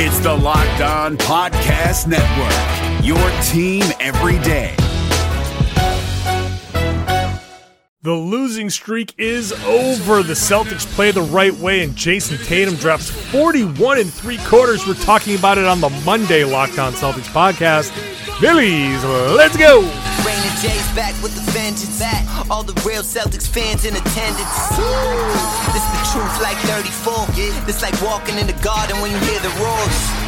It's the Locked On Podcast Network, your team every day. The losing streak is over. The Celtics play the right way, and Jayson Tatum drops 41 in three quarters. We're talking about it on the Monday Locked On Celtics podcast. Billy's, let's go. Rain and Jay's back with the vengeance. All the real Celtics fans in attendance. This the truth like 34. This like walking in the garden when you hear the roars.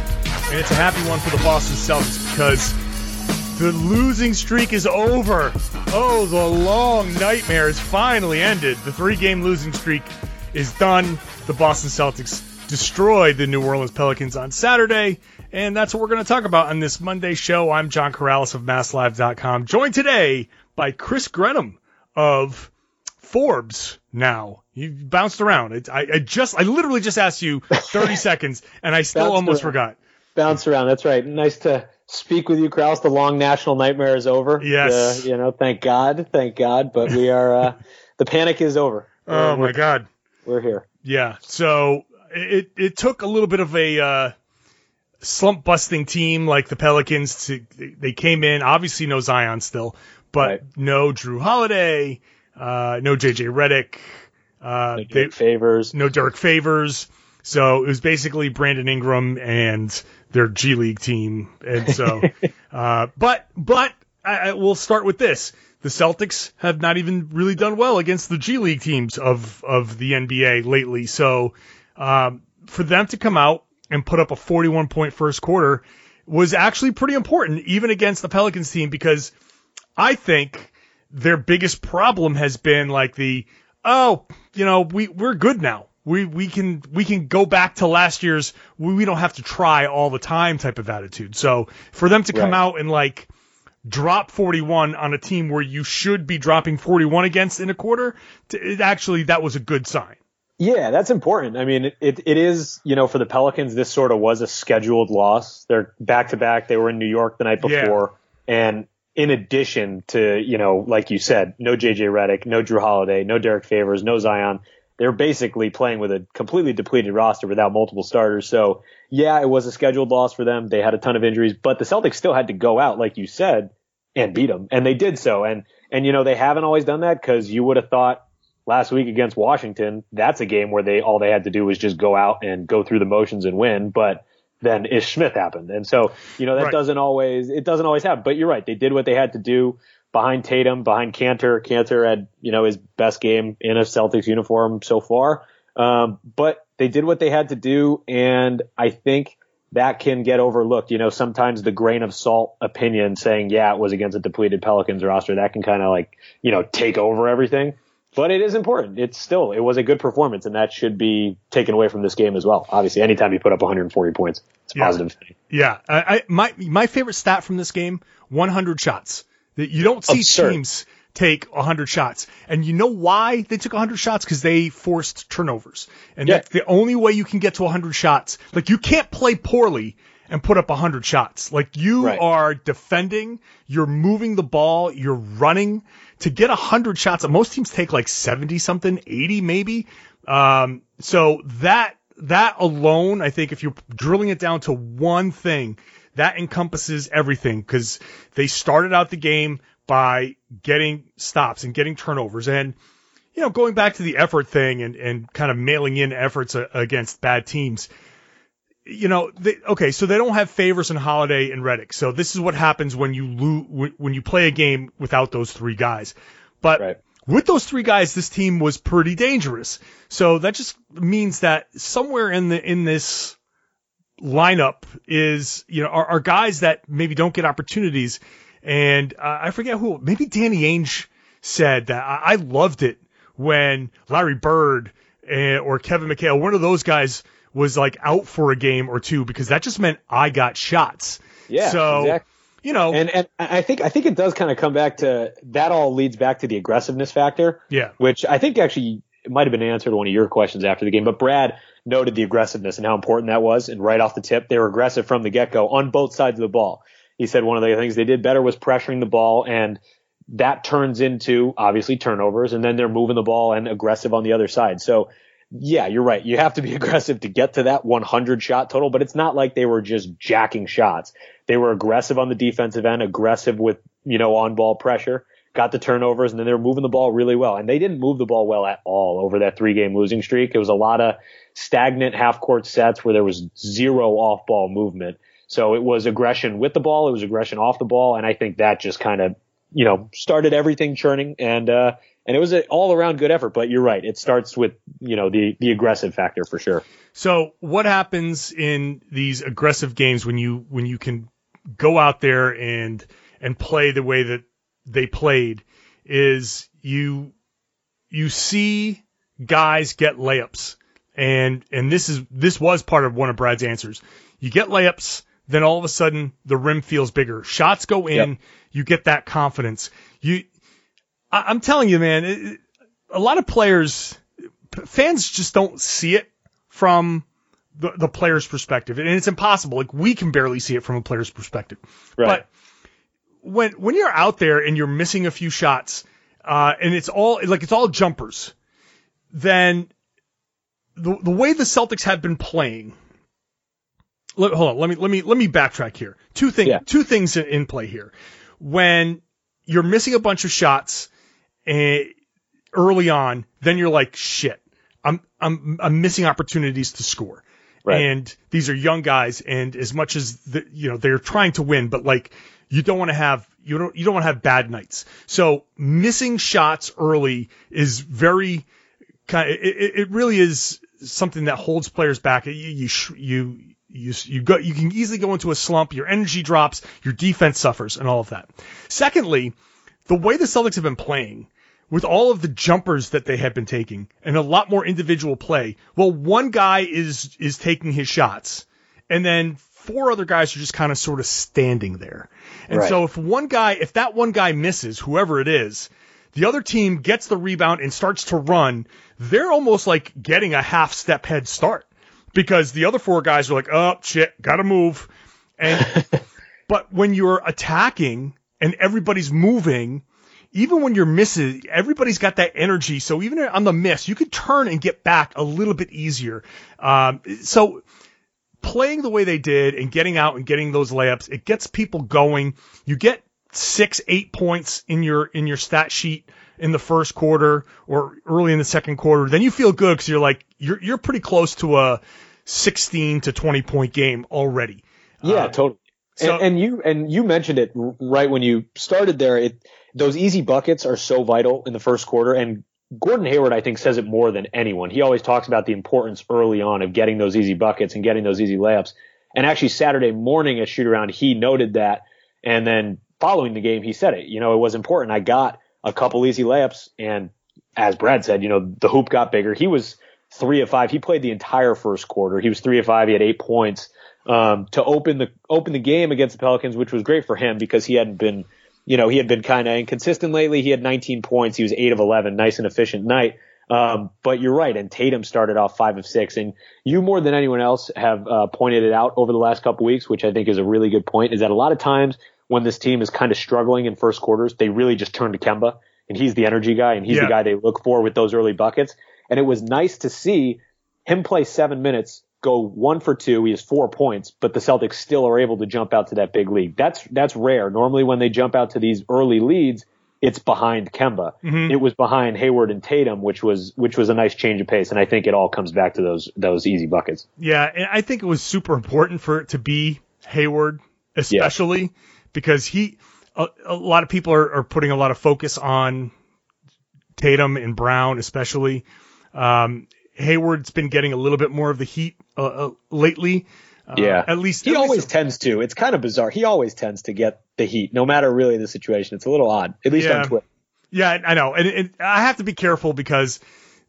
And it's a happy one for the Boston Celtics because the losing streak is over. Oh, the long nightmare is finally ended. The three game losing streak is done. The Boston Celtics destroyed the New Orleans Pelicans on Saturday. And that's what we're going to talk about on this Monday show. I'm John Karalis of MassLive.com, joined today by Chris Grenham of Forbes now. You bounced around. I, I, just, I literally just asked you 30 seconds and I still almost around. forgot bounce around. That's right. Nice to speak with you, Kraus. The long national nightmare is over. Yes. Uh, you know, thank God, thank God. But we are. Uh, the panic is over. Oh my God. We're here. Yeah. So it it took a little bit of a uh, slump busting team like the Pelicans to they came in. Obviously, no Zion still, but right. no Jrue Holiday, uh, no JJ Redick. Uh, no Derrick Favors. No Derrick Favors. So it was basically Brandon Ingram and their G League team. And so, uh, but, but I, I, we'll start with this. The Celtics have not even really done well against the G League teams of, of the NBA lately. So, um, for them to come out and put up a 41 point first quarter was actually pretty important, even against the Pelicans team, because I think their biggest problem has been like the, oh, you know, we, we're good now we we can we can go back to last year's we, we don't have to try all the time type of attitude. So for them to come right. out and like drop 41 on a team where you should be dropping 41 against in a quarter, it actually that was a good sign. Yeah, that's important. I mean, it, it, it is, you know, for the Pelicans, this sort of was a scheduled loss. They're back to back. They were in New York the night before. Yeah. And in addition to, you know, like you said, no JJ Redick, no Jrue Holiday, no Derrick Favors, no Zion they're basically playing with a completely depleted roster without multiple starters. So yeah, it was a scheduled loss for them. They had a ton of injuries, but the Celtics still had to go out, like you said, and beat them. And they did so. And, and you know, they haven't always done that because you would have thought last week against Washington, that's a game where they, all they had to do was just go out and go through the motions and win. But then Ish Smith happened. And so, you know, that right. doesn't always, it doesn't always happen, but you're right. They did what they had to do behind Tatum, behind Kanter. Kanter had, you know, his best game in a Celtics uniform so far. Um, but they did what they had to do. And I think that can get overlooked. You know, sometimes the grain of salt opinion saying, yeah, it was against a depleted Pelicans roster, that can kind of like, you know, take over everything. But it is important. It's still, it was a good performance and that should be taken away from this game as well. Obviously, anytime you put up 140 points, it's a yeah. positive thing. Yeah. I, I, my, my favorite stat from this game, 100 shots. You don't see Absurd. teams take 100 shots. And you know why they took 100 shots? Because they forced turnovers. And yeah. that's the only way you can get to 100 shots. Like, you can't play poorly and put up 100 shots. Like, you right. are defending, you're moving the ball, you're running. To get 100 shots, most teams take like 70 something, 80 maybe. Um, so that, that alone, I think if you're drilling it down to one thing, that encompasses everything because they started out the game by getting stops and getting turnovers. And you know going back to the effort thing and and kind of mailing in efforts a, against bad teams you know they, okay so they don't have favors in holiday and Redick so this is what happens when you lose when you play a game without those three guys. But right. with those three guys this team was pretty dangerous. So that just means that somewhere in the in this lineup is, you know, are, are guys that maybe don't get opportunities. And uh, I forget who, maybe Danny Ainge said that I, I loved it when Larry Bird uh, or Kevin McHale, one of those guys was like out for a game or two because that just meant I got shots. Yeah. So, exactly. you know, and and I think I think it does kind of come back to that. All leads back to the aggressiveness factor. Yeah. Which I think actually might have been answered one of your questions after the game, but Brad noted the aggressiveness and how important that was. And right off the tip, they were aggressive from the get go on both sides of the ball. He said one of the things they did better was pressuring the ball and that turns into obviously turnovers and then they're moving the ball and aggressive on the other side. So yeah, you're right. You have to be aggressive to get to that 100 shot total, but it's not like they were just jacking shots. They were aggressive on the defensive end, aggressive with, you know, on ball pressure, got the turnovers, and then they were moving the ball really well. And they didn't move the ball well at all over that three game losing streak. It was a lot of stagnant half court sets where there was zero off ball movement. So it was aggression with the ball. It was aggression off the ball. And I think that just kind of, you know, started everything churning. And, uh, and it was an all around good effort. But you're right. It starts with, you know, the, the aggressive factor for sure. So what happens in these aggressive games when you, when you can go out there and, and play the way that they played is you, you see guys get layups. And, and this is, this was part of one of Brad's answers. You get layups, then all of a sudden the rim feels bigger. Shots go in, yep. you get that confidence. You, I, am telling you, man, it, a lot of players, fans just don't see it from the, the player's perspective, and it's impossible. Like we can barely see it from a player's perspective. Right. But when when you're out there and you're missing a few shots, uh, and it's all like it's all jumpers, then the the way the Celtics have been playing. Let, hold on, let me let me let me backtrack here. Two things, yeah. two things in, in play here. When you're missing a bunch of shots and early on, then you're like, shit, I'm, I'm, I'm missing opportunities to score. Right. And these are young guys. And as much as the, you know, they're trying to win, but like you don't want to have, you don't, you don't want to have bad nights. So missing shots early is very kind it, it really is something that holds players back. You, you, you, you, you go, you can easily go into a slump. Your energy drops, your defense suffers and all of that. Secondly, the way the Celtics have been playing with all of the jumpers that they have been taking and a lot more individual play. Well, one guy is, is taking his shots and then four other guys are just kind of sort of standing there. And right. so if one guy, if that one guy misses, whoever it is, the other team gets the rebound and starts to run, they're almost like getting a half step head start because the other four guys are like, oh shit, gotta move. And, but when you're attacking and everybody's moving, even when you're missing, everybody's got that energy. So even on the miss, you could turn and get back a little bit easier. Um, so playing the way they did and getting out and getting those layups, it gets people going. You get six, eight points in your, in your stat sheet in the first quarter or early in the second quarter. Then you feel good because you're like, you're, you're pretty close to a 16 to 20 point game already. Yeah, uh, totally. So, and, and, you and you mentioned it right when you started there. It those easy buckets are so vital in the first quarter, and Gordon Hayward I think says it more than anyone. He always talks about the importance early on of getting those easy buckets and getting those easy layups. And actually Saturday morning at shoot around, he noted that, and then following the game, he said it. You know, it was important. I got a couple easy layups, and as Brad said, you know, the hoop got bigger. He was three of five. He played the entire first quarter. He was three of five. He had eight points um, to open the open the game against the Pelicans, which was great for him because he hadn't been, you know, he had been kind of inconsistent lately. He had 19 points. He was eight of 11. Nice and efficient night. Um, but you're right, and Tatum started off five of six, and you more than anyone else have uh, pointed it out over the last couple weeks, which I think is a really good point. Is that a lot of times when this team is kind of struggling in first quarters, they really just turn to Kemba, and he's the energy guy, and he's yeah. the guy they look for with those early buckets. And it was nice to see him play seven minutes go one for two. He has four points, but the Celtics still are able to jump out to that big lead. That's that's rare. Normally, when they jump out to these early leads, it's behind Kemba. Mm-hmm. It was behind Hayward and Tatum, which was which was a nice change of pace. And I think it all comes back to those those easy buckets. Yeah, and I think it was super important for it to be Hayward, especially yeah. because he. A, a, lot of people are, are putting a lot of focus on Tatum and Brown, especially. Um, Hayward's been getting a little bit more of the heat uh, uh, lately. Uh, yeah, at least he at always least, tends to. It's kind of bizarre. He always tends to get the heat, no matter really the situation. It's a little odd, at least yeah. on Twitter. Yeah, I know, and, and I have to be careful because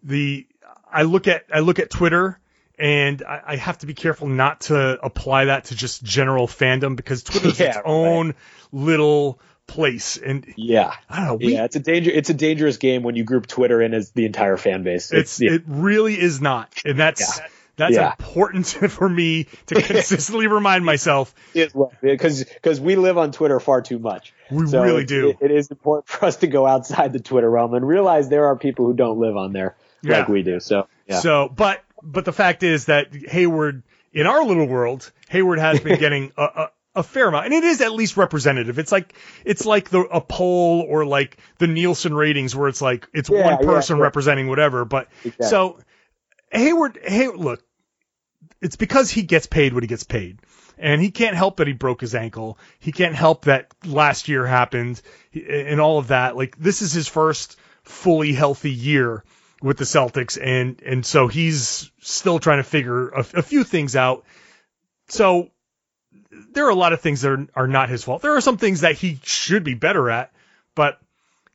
the I look at I look at Twitter and I, I, have to be careful not to apply that to just general fandom because Twitter's yeah, its own right. little place. And yeah, I don't know. We, yeah, it's a danger. It's a dangerous game when you group Twitter in as the entire fan base. It's, it's yeah. it really is not, and that's. Yeah. That's yeah. important for me to consistently remind myself. Because because we live on Twitter far too much. We so really do. It, it is important for us to go outside the Twitter realm and realize there are people who don't live on there yeah. like we do. So yeah. So, but but the fact is that Hayward in our little world, Hayward has been getting a, a a fair amount, and it is at least representative. It's like it's like the a poll or like the Nielsen ratings where it's like it's yeah, one person yeah, representing whatever. But exactly. so Hayward, hey, look, it's because he gets paid what he gets paid, and he can't help that he broke his ankle. He can't help that last year happened and all of that. Like this is his first fully healthy year with the Celtics, and and so he's still trying to figure a, a few things out. So there are a lot of things that are, are not his fault. There are some things that he should be better at, but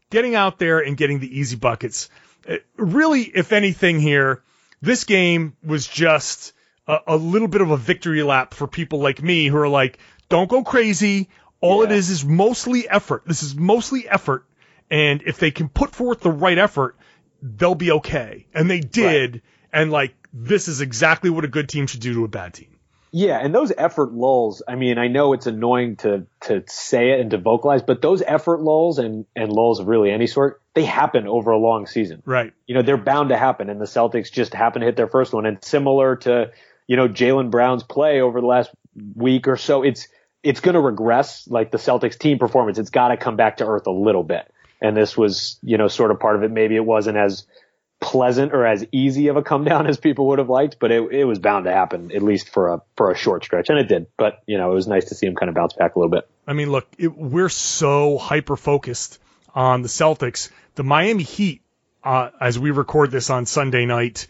getting out there and getting the easy buckets, uh, really, if anything here, this game was just a, a, little bit of a victory lap for people like me who are like, don't go crazy. All yeah. it is is mostly effort. This is mostly effort. And if they can put forth the right effort, they'll be okay. And they did. Right. And like, this is exactly what a good team should do to a bad team. Yeah, and those effort lulls, I mean, I know it's annoying to to say it and to vocalize, but those effort lulls and and lulls of really any sort, they happen over a long season. Right. You know, they're bound to happen and the Celtics just happen to hit their first one and similar to, you know, Jaylen Brown's play over the last week or so, it's it's going to regress like the Celtics team performance. It's got to come back to earth a little bit. And this was, you know, sort of part of it. Maybe it wasn't as pleasant or as easy of a come down as people would have liked, but it, it was bound to happen at least for a for a short stretch, and it did. But you know, it was nice to see him kind of bounce back a little bit. I mean, look, it, we're so hyper focused on the Celtics. The Miami Heat, uh, as we record this on Sunday night,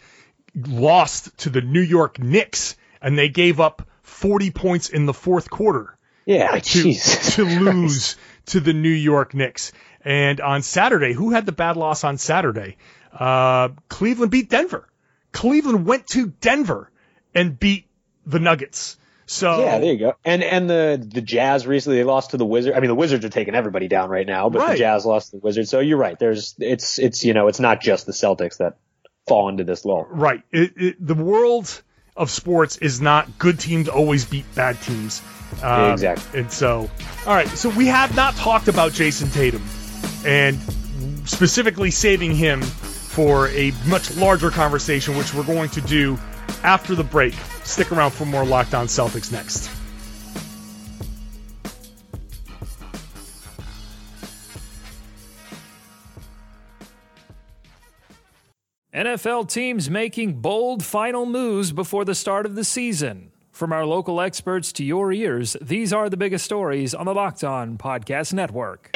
lost to the New York Knicks, and they gave up 40 points in the fourth quarter. Yeah, to, to lose to the New York Knicks. And on Saturday, who had the bad loss on Saturday? Uh, Cleveland beat Denver. Cleveland went to Denver and beat the Nuggets. So yeah, there you go. And and the the Jazz recently they lost to the Wizards. I mean, the Wizards are taking everybody down right now, but right. the Jazz lost to the Wizards. So you're right. There's it's it's you know it's not just the Celtics that fall into this lull. Right. It, it, the world of sports is not good teams always beat bad teams. Um, exactly. And so, all right. So we have not talked about Jayson Tatum, and specifically saving him for a much larger conversation, which we're going to do after the break. Stick around for more Locked On Celtics next. NFL teams making bold final moves before the start of the season. From our local experts to your ears, these are the biggest stories on the Locked On Podcast Network.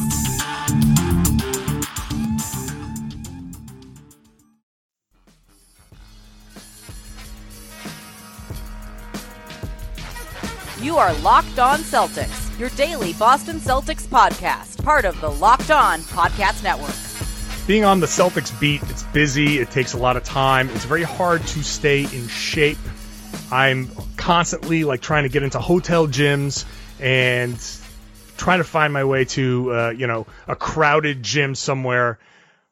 You are Locked On Celtics, your daily Boston Celtics podcast, part of the Locked On Podcast Network. Being on the Celtics beat, it's busy, it takes a lot of time, it's very hard to stay in shape. I'm constantly like trying to get into hotel gyms and trying to find my way to uh, you know a crowded gym somewhere.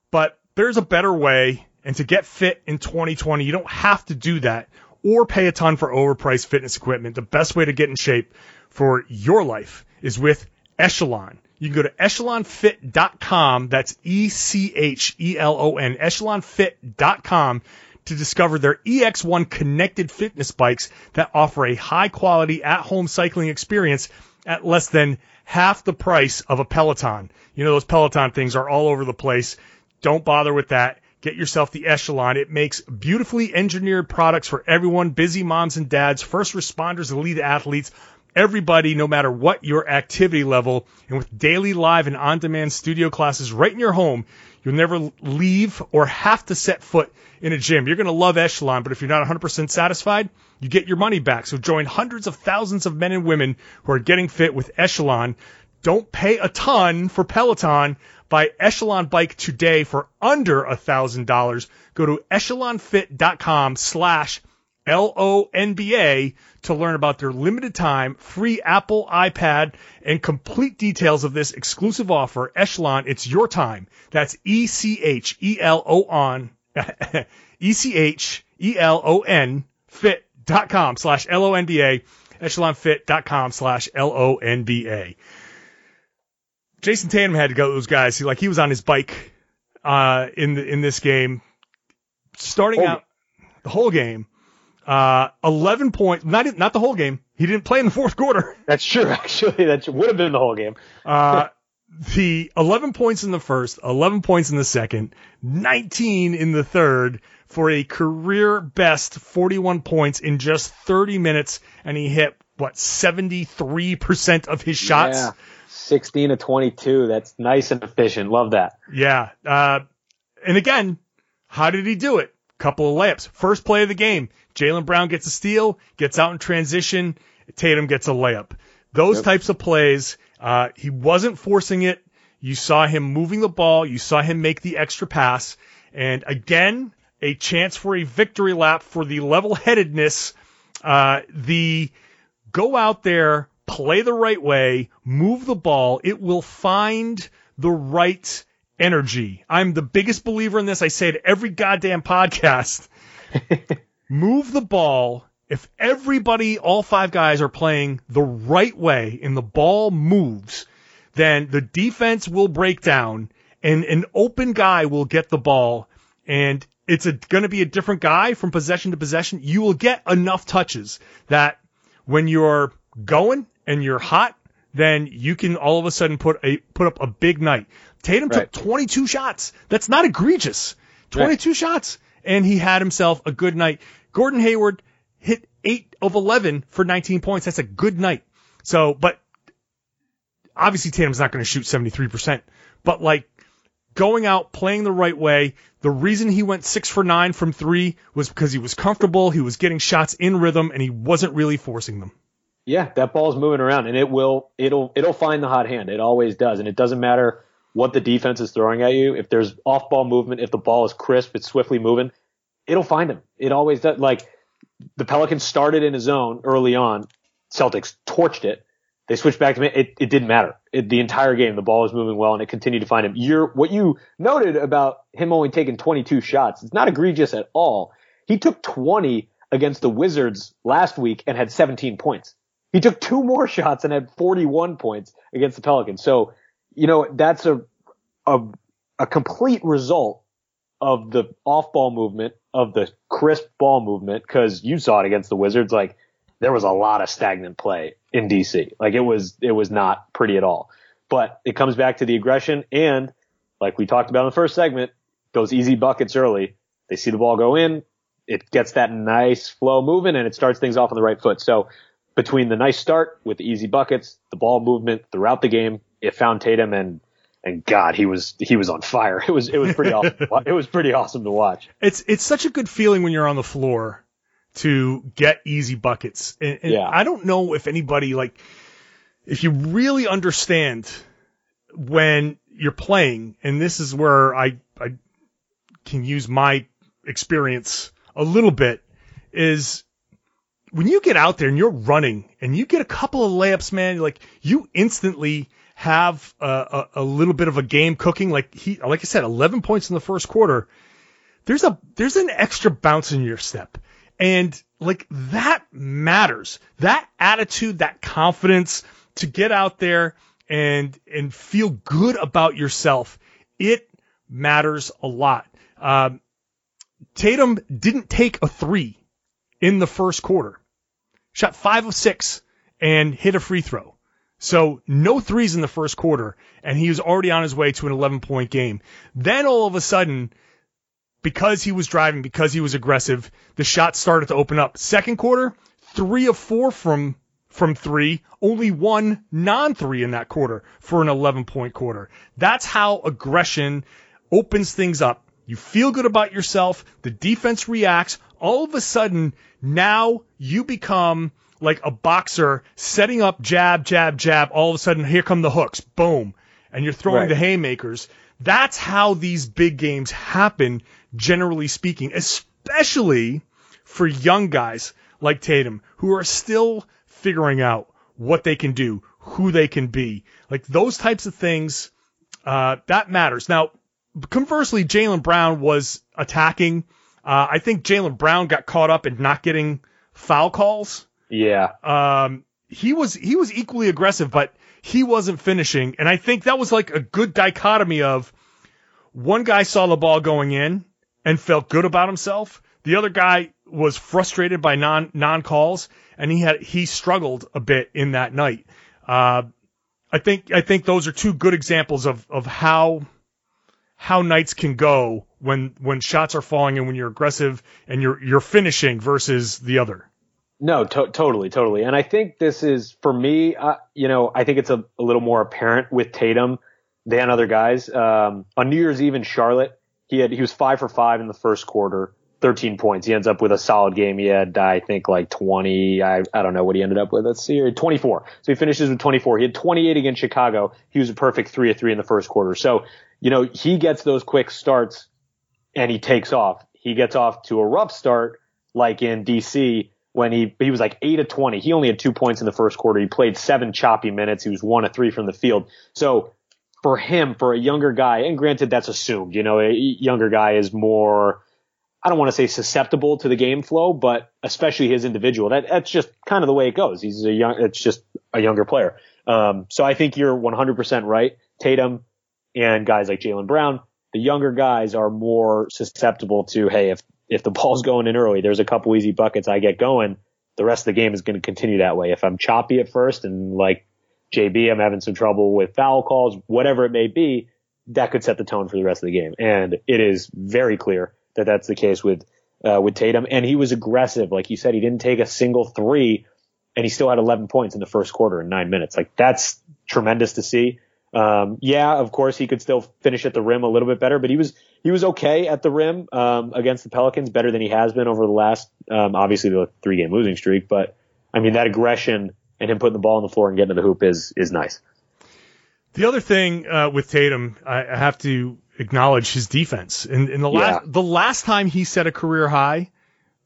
But there's a better way, and to get fit in 2020, you don't have to do that or pay a ton for overpriced fitness equipment. The best way to get in shape for your life is with Echelon. You can go to echelonfit.com. That's E C H E L O N, echelonfit.com to discover their EX1 connected fitness bikes that offer a high quality at home cycling experience at less than half the price of a Peloton. You know, those Peloton things are all over the place. Don't bother with that. Get yourself the Echelon. It makes beautifully engineered products for everyone, busy moms and dads, first responders, elite athletes, everybody, no matter what your activity level. And with daily live and on-demand studio classes right in your home, you'll never leave or have to set foot in a gym. You're going to love Echelon, but if you're not 100% satisfied, you get your money back. So join hundreds of thousands of men and women who are getting fit with Echelon. Don't pay a ton for Peloton. Buy Echelon bike today for under a thousand dollars. Go to echelonfit.com slash L-O-N-B-A to learn about their limited time free Apple iPad and complete details of this exclusive offer. Echelon, it's your time. That's E-C-H-E-L-O-N, E-C-H-E-L-O-N fit.com slash L-O-N-B-A, echelonfit.com slash L-O-N-B-A. Jayson Tatum had to go those guys. He, like he was on his bike, uh, in the, in this game, starting out the whole game. Uh, 11 points, not, not the whole game. He didn't play in the fourth quarter. That's true, actually. That would have been the whole game. uh, the 11 points in the first, 11 points in the second, 19 in the third for a career best 41 points in just 30 minutes. And he hit, what, 73% of his shots? Yeah. 16 to 22. That's nice and efficient. Love that. Yeah. Uh, and again, how did he do it? Couple of layups. First play of the game. Jaylen Brown gets a steal, gets out in transition. Tatum gets a layup. Those yep. types of plays, uh, he wasn't forcing it. You saw him moving the ball. You saw him make the extra pass. And again, a chance for a victory lap for the level headedness, uh, the go out there, play the right way, move the ball. It will find the right energy. I'm the biggest believer in this. I say it every goddamn podcast. move the ball. If everybody, all five guys are playing the right way and the ball moves, then the defense will break down and an open guy will get the ball and it's going to be a different guy from possession to possession. You will get enough touches that when you're going and you're hot, then you can all of a sudden put a put up a big night. Tatum right. took 22 shots. That's not egregious. 22 right. shots, and he had himself a good night. Gordon Hayward hit eight of 11 for 19 points. That's a good night. So, but obviously Tatum's not going to shoot 73%, but like going out, playing the right way. The reason he went six for nine from three was because he was comfortable. He was getting shots in rhythm and he wasn't really forcing them. Yeah, that ball's moving around and it will, it'll, it'll find the hot hand. It always does. And it doesn't matter what the defense is throwing at you. If there's off ball movement, if the ball is crisp, it's swiftly moving, it'll find him. It always does. Like the Pelicans started in a zone early on. Celtics torched it. They switched back to me. It, it didn't matter. It, the entire game, the ball was moving well and it continued to find him. You're, what you noted about him only taking 22 shots, it's not egregious at all. He took 20 against the Wizards last week and had 17 points. He took two more shots and had 41 points against the Pelicans. So, you know, that's a, a, a complete result of the off ball movement, of the crisp ball movement, cause you saw it against the Wizards. Like there was a lot of stagnant play in DC. Like it was, it was not pretty at all, but it comes back to the aggression and like we talked about in the first segment, those easy buckets early. They see the ball go in. It gets that nice flow moving and it starts things off on the right foot. So between the nice start with the easy buckets, the ball movement throughout the game, it found Tatum and and God, he was he was on fire. It was it was pretty awesome. It was pretty awesome to watch. It's it's such a good feeling when you're on the floor to get easy buckets. And, and Yeah. I don't know if anybody like if you really understand when you're playing, and this is where I I can use my experience a little bit, is when you get out there and you're running and you get a couple of layups, man, like you instantly have a, a, a little bit of a game cooking. Like he, like I said, 11 points in the first quarter. There's a there's an extra bounce in your step, and like that matters. That attitude, that confidence to get out there and and feel good about yourself. It matters a lot. Um, Tatum didn't take a three in the first quarter. Shot five of six and hit a free throw. So no threes in the first quarter, and he was already on his way to an 11 point game. Then all of a sudden, because he was driving, because he was aggressive, the shots started to open up. Second quarter, three of four from from three, only one non three in that quarter for an 11 point quarter. That's how aggression opens things up. You feel good about yourself. The defense reacts. All of a sudden, now you become like a boxer setting up jab, jab, jab. All of a sudden, here come the hooks. Boom. And you're throwing Right. the haymakers. That's how these big games happen, generally speaking, especially for young guys like Tatum who are still figuring out what they can do, who they can be. Like those types of things, uh, that matters. Now, conversely, Jaylen Brown was attacking. Uh, I think Jaylen Brown got caught up in not getting foul calls. Yeah. Um, he was he was equally aggressive, but he wasn't finishing. And I think that was like a good dichotomy of one guy saw the ball going in and felt good about himself. The other guy was frustrated by non non calls, and he had he struggled a bit in that night. Uh, I think I think those are two good examples of of how how nights can go when when shots are falling and when you're aggressive and you're you're finishing versus the other. No, to- totally, totally. And I think this is for me. Uh, you know, I think it's a, a little more apparent with Tatum than other guys. Um, on New Year's Eve in Charlotte, he had he was five for five in the first quarter, 13 points. He ends up with a solid game. He had, I think, like 20. I I don't know what he ended up with. Let's see, 24. So he finishes with 24. He had 28 against Chicago. He was a perfect three of three in the first quarter. So you know, he gets those quick starts and he takes off. He gets off to a rough start, like in DC when he he was like eight of twenty. He only had two points in the first quarter. He played seven choppy minutes. He was one of three from the field. So for him, for a younger guy, and granted that's assumed, you know, a younger guy is more. I don't want to say susceptible to the game flow, but especially his individual. That that's just kind of the way it goes. He's a young. It's just a younger player. Um, so I think you're 100% right. Tatum and guys like Jaylen Brown, the younger guys are more susceptible to, hey, if if the ball's going in early, there's a couple easy buckets, I get going. The rest of the game is going to continue that way. If I'm choppy at first and like JB, I'm having some trouble with foul calls, whatever it may be, that could set the tone for the rest of the game. And it is very clear that that's the case with uh, with Tatum. And he was aggressive, like you said, he didn't take a single three, and he still had 11 points in the first quarter in nine minutes. Like that's tremendous to see. Um, yeah, of course he could still finish at the rim a little bit better, but he was he was okay at the rim um, against the Pelicans, better than he has been over the last um, obviously the three game losing streak. But I mean that aggression and him putting the ball on the floor and getting to the hoop is is nice. The other thing uh, with Tatum, I, I have to acknowledge his defense. In, in the Yeah. last the last time he set a career high,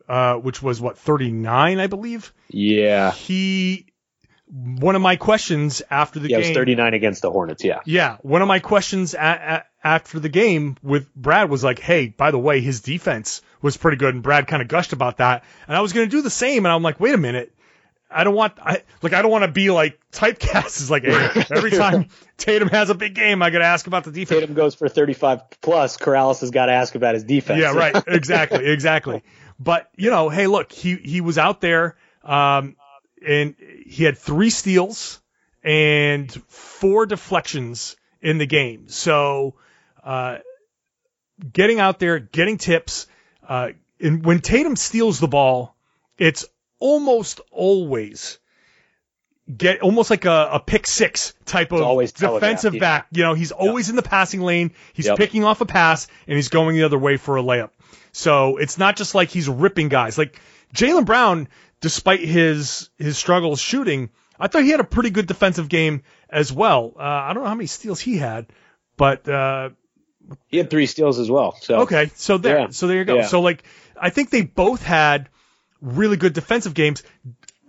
uh, which was what 39, I believe. Yeah, He one of my questions after the yeah, game. was 39 against the Hornets. Yeah, Yeah, one of my questions a a after the game with Brad was like, "Hey, by the way, his defense was pretty good," and Brad kind of gushed about that, and I was going to do the same, and I'm like, "Wait a minute." I don't want, I like, I don't want to be like typecast. Is like hey, every time Tatum has a big game, I got to ask about the defense. Tatum goes for 35 plus. Karalis has got to ask about his defense. Yeah, right. Exactly, exactly. But you know, hey, look, he he was out there, um, and he had three steals and four deflections in the game. So, uh, getting out there, getting tips, uh, and when Tatum steals the ball, it's almost always get almost like a, a pick six type of defensive yeah. back. You know, he's always in the passing lane. He's Yep. picking off a pass and he's going the other way for a layup. So it's not just like he's ripping guys. Like Jaylen Brown, despite his his struggles shooting, I thought he had a pretty good defensive game as well. Uh, I don't know how many steals he had, but uh, he had three steals as well. So okay, so there, yeah. so there you go. Yeah. So like, I think they both had really good defensive games.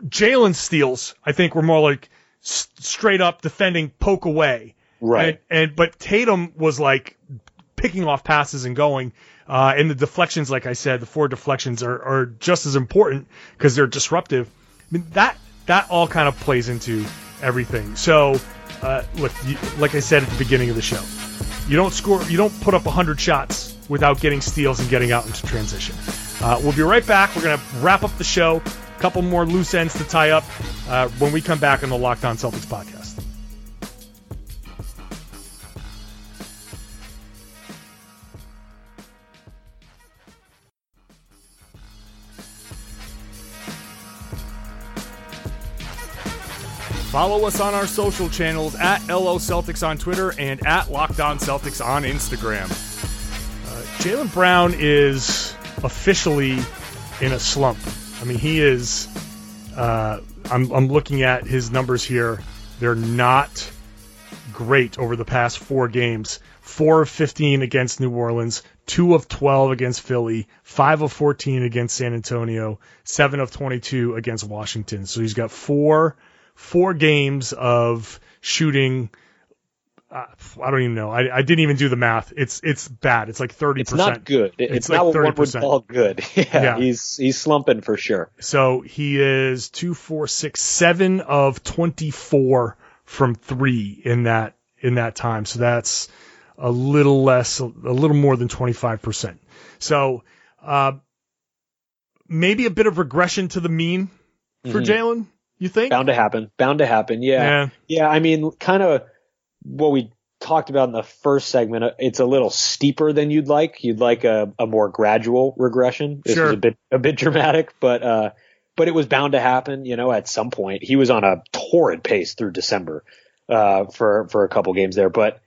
Jaylen steals, I think, were more like s- straight up defending, poke away. Right. And, and but Tatum was like picking off passes and going. Uh, and the deflections, like I said, the four deflections are, are just as important because they're disruptive. I mean, that that all kind of plays into everything. So, uh, look, you, like I said at the beginning of the show, you don't score, you don't put up 100 shots without getting steals and getting out into transition. Uh, we'll be right back. We're going to wrap up the show. A couple more loose ends to tie up uh, when we come back on the Locked On Celtics podcast. Follow us on our social channels at LO Celtics on Twitter and at Locked On Celtics on Instagram. Uh, Jaylen Brown is officially in a slump. I mean, he is. Uh, I'm, I'm looking at his numbers here. They're not great over the past four games. Four of 15 against New Orleans, two of 12 against Philly, five of 14 against San Antonio, seven of 22 against Washington. So he's got four four games of shooting. Uh, I don't even know. I, I didn't even do the math. It's it's bad. It's like thirty percent. It's not good. It's, it's like not what 30%. one would call good. yeah, yeah, he's he's slumping for sure. So he is two, four, six, seven of twenty four from three in that in that time. So that's a little less, a little more than twenty five percent. So uh, maybe a bit of regression to the mean for mm-hmm. Jaylen. You think? Bound to happen. Bound to happen. Yeah. Yeah. yeah I mean, kind of what we talked about in the first segment. Uh, it's a little steeper than you'd like. You'd like a, a more gradual regression. This sure. was a bit a bit dramatic, but uh, but it was bound to happen. You know, at some point, he was on a torrid pace through December uh, for for a couple games there. But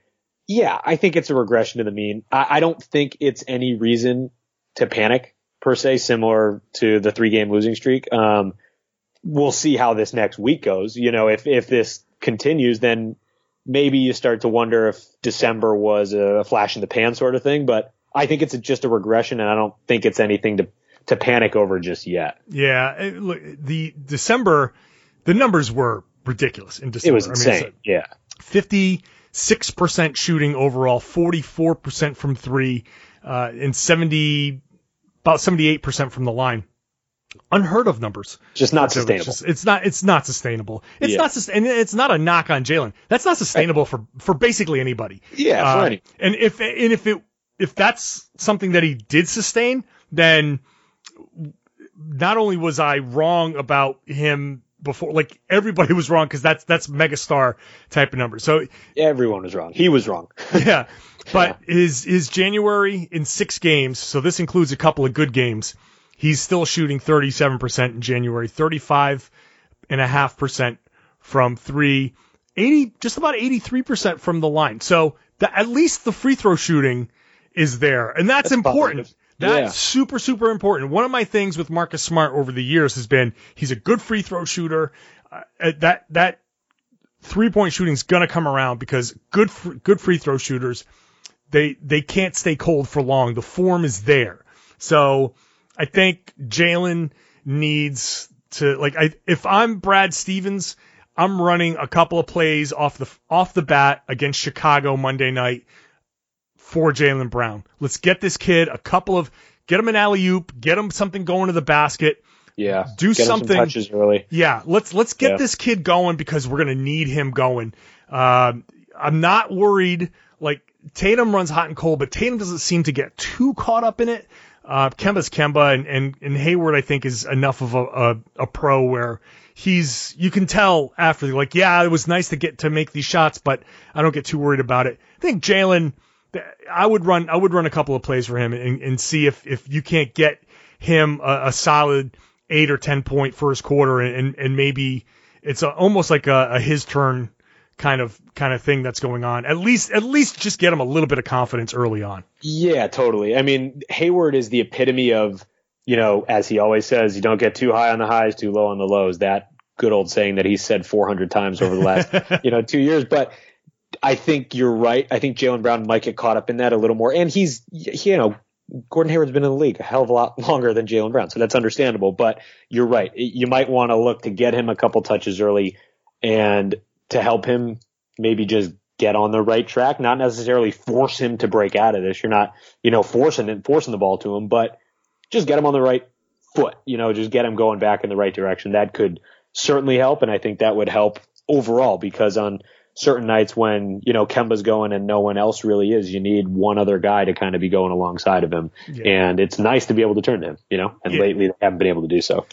yeah, I think it's a regression to the mean. I, I don't think it's any reason to panic per se, similar to the three game losing streak. Um, we'll see how this next week goes. You know, if if this continues, then maybe you start to wonder if December was a flash in the pan sort of thing. But I think it's just a regression, and I don't think it's anything to to panic over just yet. Yeah, look, the December, the numbers were ridiculous in December. It was insane. I mean, yeah, fifty six percent shooting overall, forty four percent from three, uh, and seventy about seventy eight percent from the line unheard of numbers. Just not sustainable. It's, just, it's, not. It's not sustainable. It's yeah. not. And it's not a knock on Jaylen. That's not sustainable for for basically anybody. Yeah, uh, any. And if and if it if that's something that he did sustain, then not only was I wrong about him before, like everybody was wrong because that's that's megastar type of number. So everyone was wrong. He was wrong. yeah, but yeah. his his January in six games. So this includes a couple of good games He's still shooting 37% in January, 35.5% from three, 80, just about 83% from the line. So the, at least the free throw shooting is there. And that's, that's important. That's yeah. super, super important. One of my things with Marcus Smart over the years has been he's a good free throw shooter. Uh, that, that three point shooting is going to come around because good, good free throw shooters, they, they can't stay cold for long. The form is there. So I think Jaylen needs to like I if I'm Brad Stevens, I'm running a couple of plays off the off the bat against Chicago Monday night for Jaylen Brown. Let's get this kid a couple of get him an alley oop, get him something going to the basket. Yeah, do something. Some touches early. Yeah, let's let's get yeah. this kid going because we're gonna need him going. Uh, I'm not worried. Like Tatum runs hot and cold, but Tatum doesn't seem to get too caught up in it. Uh, Kemba's Kemba, and, and, and Hayward, I think, is enough of a, a, a pro where he's you can tell after like yeah it was nice to get to make these shots but I don't get too worried about it. I think Jaylen, I would run I would run a couple of plays for him and, and see if if you can't get him a, a solid eight or ten point first quarter and and maybe it's a, almost like a, a his turn kind of kind of thing that's going on. At least at least just get him a little bit of confidence early on. Yeah, totally. I mean, Hayward is the epitome of you know, as he always says, you don't get too high on the highs, too low on the lows. That good old saying that he's said 400 times over the last, you know, two years. But I think you're right. I think Jaylen Brown might get caught up in that a little more. And he's, you know, Gordon Hayward's been in the league a hell of a lot longer than Jaylen Brown, so that's understandable. But you're right. You might want to look to get him a couple touches early and to help him maybe just get on the right track, not necessarily force him to break out of this. You're not, you know, forcing it, forcing the ball to him, but just get him on the right foot, you know, just get him going back in the right direction. That could certainly help. And I think that would help overall because on certain nights when, you know, Kemba's going and no one else really is, you need one other guy to kind of be going alongside of him. Yeah. And it's nice to be able to turn to him, you know, and yeah. lately they haven't been able to do so.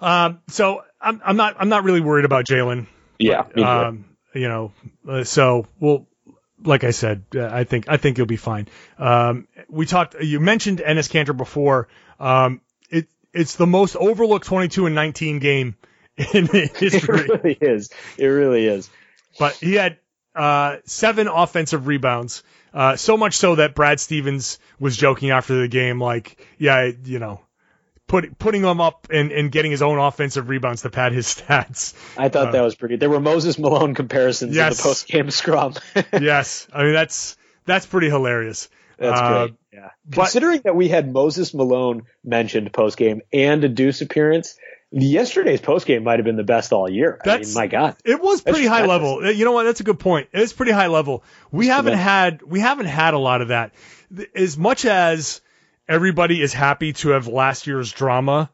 Um, so I'm, I'm not, I'm not really worried about Jaylen. Yeah. um, you know, uh, so we'll, like I said, uh, I think, I think you'll be fine. Um, we talked, you mentioned Enes Kanter before. Um, it, it's the most overlooked 22 and 19 game in history. It really is. It really is. But he had uh, seven offensive rebounds. Uh, so much so that Brad Stevens was joking after the game, like, yeah, you know, put, putting him up and, and getting his own offensive rebounds to pad his stats. I thought uh, that was pretty. There were Moses Malone comparisons yes. in the post game scrum. yes, I mean that's that's pretty hilarious. That's uh, great. Yeah. But, Considering that we had Moses Malone mentioned post game and a Deuce appearance, Yesterday's post game might have been the best all year. That's, I mean, my God, it was pretty high level. You know what? That's a good point. It's pretty high level. We haven't had we haven't had a lot of that. As much as everybody is happy to have last year's drama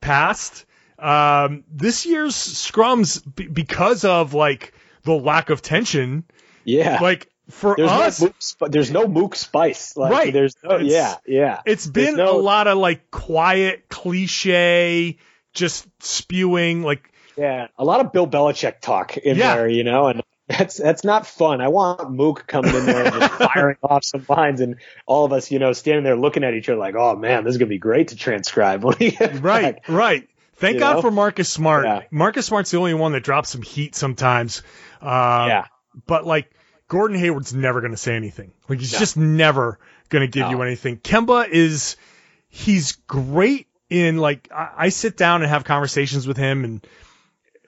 passed, um, this year's scrums because of like the lack of tension. Yeah, like for there's us, no mook, there's no mook spice. Like, right. There's no, it's, yeah, yeah. It's been no, a lot of like quiet cliche just spewing like yeah, a lot of Bill Belichick talk in yeah. there, you know, and that's that's not fun. I want Mook coming in there and just firing off some lines, and all of us, you know, standing there looking at each other like, "Oh man, this is gonna be great to transcribe." right, right. Thank you God know? for Marcus Smart. Yeah. Marcus Smart's the only one that drops some heat sometimes. Uh, yeah. But like Gordon Hayward's never gonna say anything. Like he's no. just never gonna give no. you anything. Kemba is he's great in like I, I sit down and have conversations with him and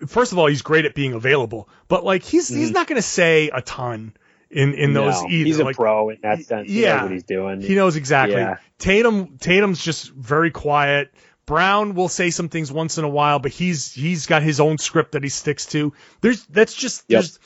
first of all he's great at being available but like he's mm-hmm. he's not going to say a ton in in no, those either he's a like, pro in that sense he yeah what he's doing he knows exactly yeah. Tatum Tatum's just very quiet Brown will say some things once in a while but he's he's got his own script that he sticks to there's that's just yep. there's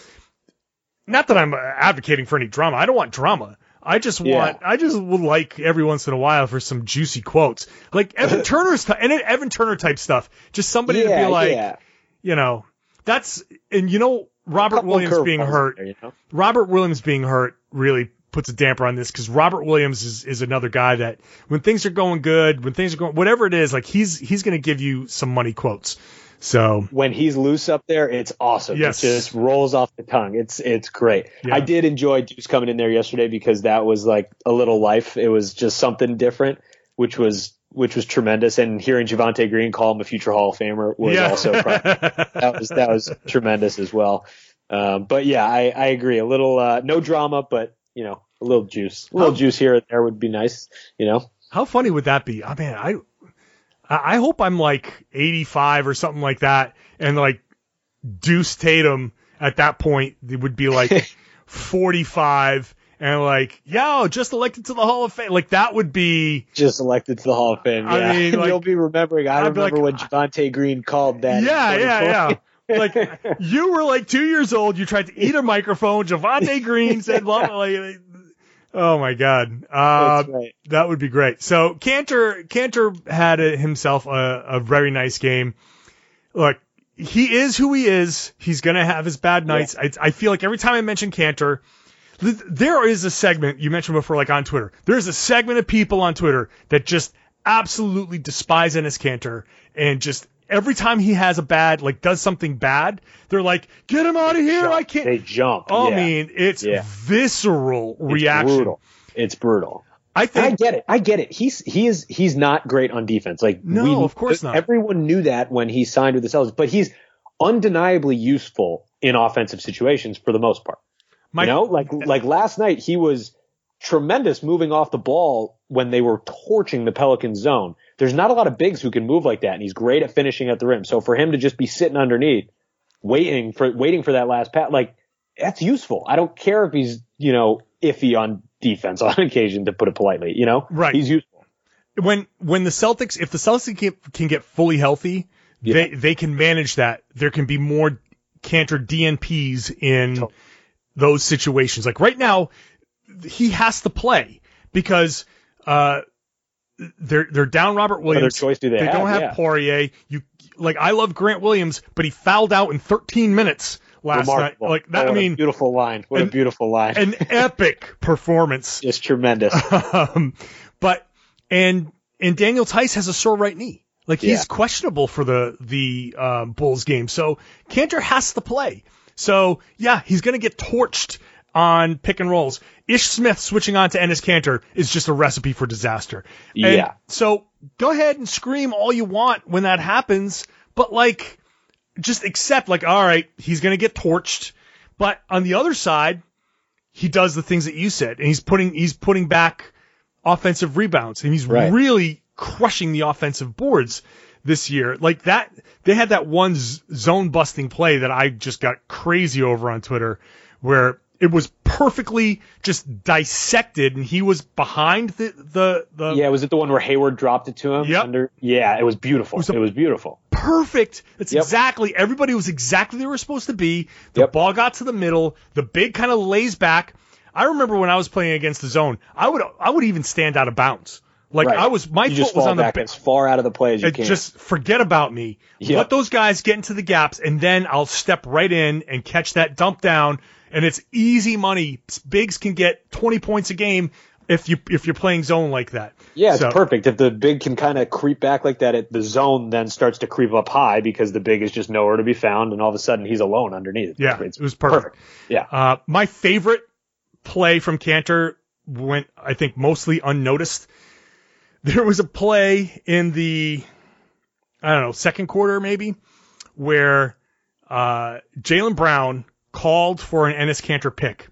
not that I'm advocating for any drama I don't want drama I just want, yeah. I just would like every once in a while for some juicy quotes, like Evan Turner's and Evan Turner type stuff. Just somebody yeah, to be like, yeah. You know, that's and you know Robert Williams being hurt. There, you know? Robert Williams being hurt really puts a damper on this because Robert Williams is, is another guy that when things are going good, when things are going, whatever it is, like he's he's going to give you some money quotes. So when he's loose up there, it's awesome. Yes. It just rolls off the tongue. It's it's great. Yeah. I did enjoy Deuce coming in there yesterday because that was like a little life. It was just something different, which was which was tremendous. And hearing Javonte Green call him a future Hall of Famer was yeah. also that was that was tremendous as well. Um, but yeah, I, I agree. A little uh, no drama, but you know, a little juice, a little how, juice here and there would be nice. You know, how funny would that be? I mean, I I hope I'm like 85 or something like that, and like Deuce Tatum at that point would be like 45 and like, yo, just elected to the Hall of Fame. Like that would be just elected to the Hall of Fame. Yeah. I mean, like, you'll be remembering. I I'd remember like, when Javonte Green called that. Yeah, yeah, yeah. like you were like two years old. You tried to eat a microphone. Javonte Green said, like, Oh my God, uh, right. that would be great. So Kanter, Kanter had a, himself a, a, very nice game. Look, he is who he is. He's gonna have his bad nights. Yeah. I, I, feel like every time I mention Kanter, there is a segment you mentioned before, like on Twitter. There's a segment of people on Twitter that just absolutely despise Enes Kanter and just every time he has a bad, like does something bad, they're like, get him out of here. Jump. I can't. They jump. Oh, yeah. I mean, it's yeah. visceral it's reaction. Brutal. It's brutal. I think I get it. I get it. He's he is he's not great on defense. Like no, we, of course not. Everyone knew that when he signed with the Celtics, but he's undeniably useful in offensive situations for the most part. My, you know, like like last night he was tremendous moving off the ball when they were torching the Pelican zone there's not a lot of bigs who can move like that, and he's great at finishing at the rim. So for him to just be sitting underneath, waiting for waiting for that last pass, like that's useful. I don't care if he's you know iffy on defense on occasion, to put it politely. You know, right? He's useful. When when the Celtics, if the Celtics can, can get fully healthy, yeah. they they can manage that. There can be more Kanter DNPs in those situations. Like right now, he has to play because uh, they're they're down Robert Williams. choice do they, they have? don't have yeah. Poirier. You like I love Grant Williams, but he fouled out in 13 minutes last Remarkable. night. Like that, oh, I mean, beautiful line. What an, a beautiful line. an epic performance. It's tremendous. um, but and and Daniel Theis has a sore right knee. Like he's yeah. questionable for the the um, Bulls game. So Kanter has to play. So yeah, he's going to get torched on pick and rolls. Ish Smith switching on to Enes Kanter is just a recipe for disaster. And yeah. So go ahead and scream all you want when that happens, but like just accept like all right, he's going to get torched. But on the other side, he does the things that you said, and he's putting he's putting back offensive rebounds, and he's right. really crushing the offensive boards this year. Like that, they had that one zone busting play that I just got crazy over on Twitter, where it was perfectly just dissected, and he was behind the the, the yeah. Was it the one where Hayward dropped it to him? Yep. Under, yeah, it was beautiful. It was, it was beautiful. Perfect. That's yep. exactly. Everybody was exactly where they were supposed to be. The yep. ball got to the middle. The big kind of lays back. I remember when I was playing against the zone, I would I would even stand out of bounds. Like right. I was, my you foot was on the back as far out of the play as you can. Just forget about me. Yep. Let those guys get into the gaps, and then I'll step right in and catch that dump down. And it's easy money. Bigs can get 20 points a game if you if you're playing zone like that. Yeah, it's so, perfect. If the big can kind of creep back like that, it, the zone then starts to creep up high because the big is just nowhere to be found, and all of a sudden he's alone underneath. Yeah, it's it was perfect. perfect. Yeah. Uh, my favorite play from Kanter went, I think, mostly unnoticed there was a play in the I don't know second quarter maybe where uh, Jaylen Brown called for an Enes Kanter pick,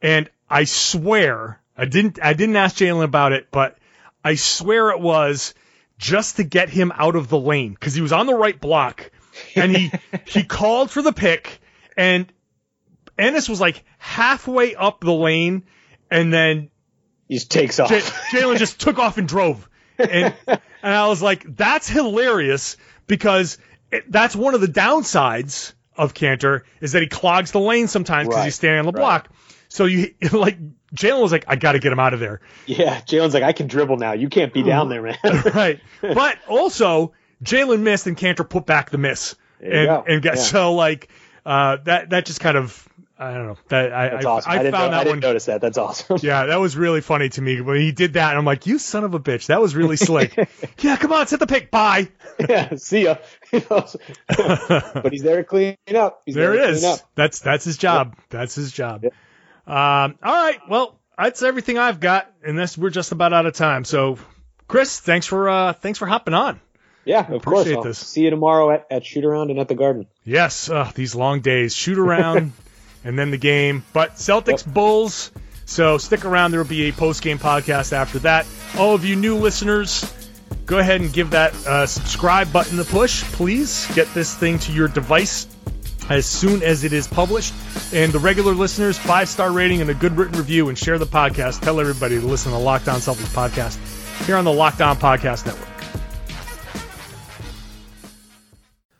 and I swear I didn't I didn't ask Jaylen about it, but I swear it was just to get him out of the lane because he was on the right block, and he he called for the pick, and Enes was like halfway up the lane, and then he just takes off. J- Jaylen just took off and drove. And, and I was like, that's hilarious because it, that's one of the downsides of Kanter is that he clogs the lane sometimes because right. he's standing on the right. block. So you like Jaylen was like, I got to get him out of there. Yeah, Jaylen's like, I can dribble now. You can't be down there, man. right. But also, Jaylen missed and Kanter put back the miss. and go. and get yeah. so like uh, that that just kind of I don't know. That, I, That's awesome. I, I, didn't, found know, that I didn't one. notice that. That's awesome. Yeah, that was really funny to me when he did that. And I'm like, you son of a bitch. That was really slick. yeah, come on, set the pick. Bye. yeah, see ya. but he's there to clean up. He's there, there it is. That's that's his job. Yep. That's his job. Yep. Um, all right. Well, that's everything I've got, and this we're just about out of time. So, Chris, thanks for uh, thanks for hopping on. Yeah, of Appreciate course. This. see you tomorrow at, at shoot around and at the garden. Yes, uh, these long days. Shoot around and then the game. But Celtics. Bulls. So stick around. There will be a post game podcast after that. All of you new listeners, go ahead and give that uh, subscribe button a push, please. Get this thing to your device as soon as it is published. And the regular listeners, five star rating and a good written review, and share the podcast. Tell everybody to listen to the Locked Celtics podcast here on the Locked On Podcast Network.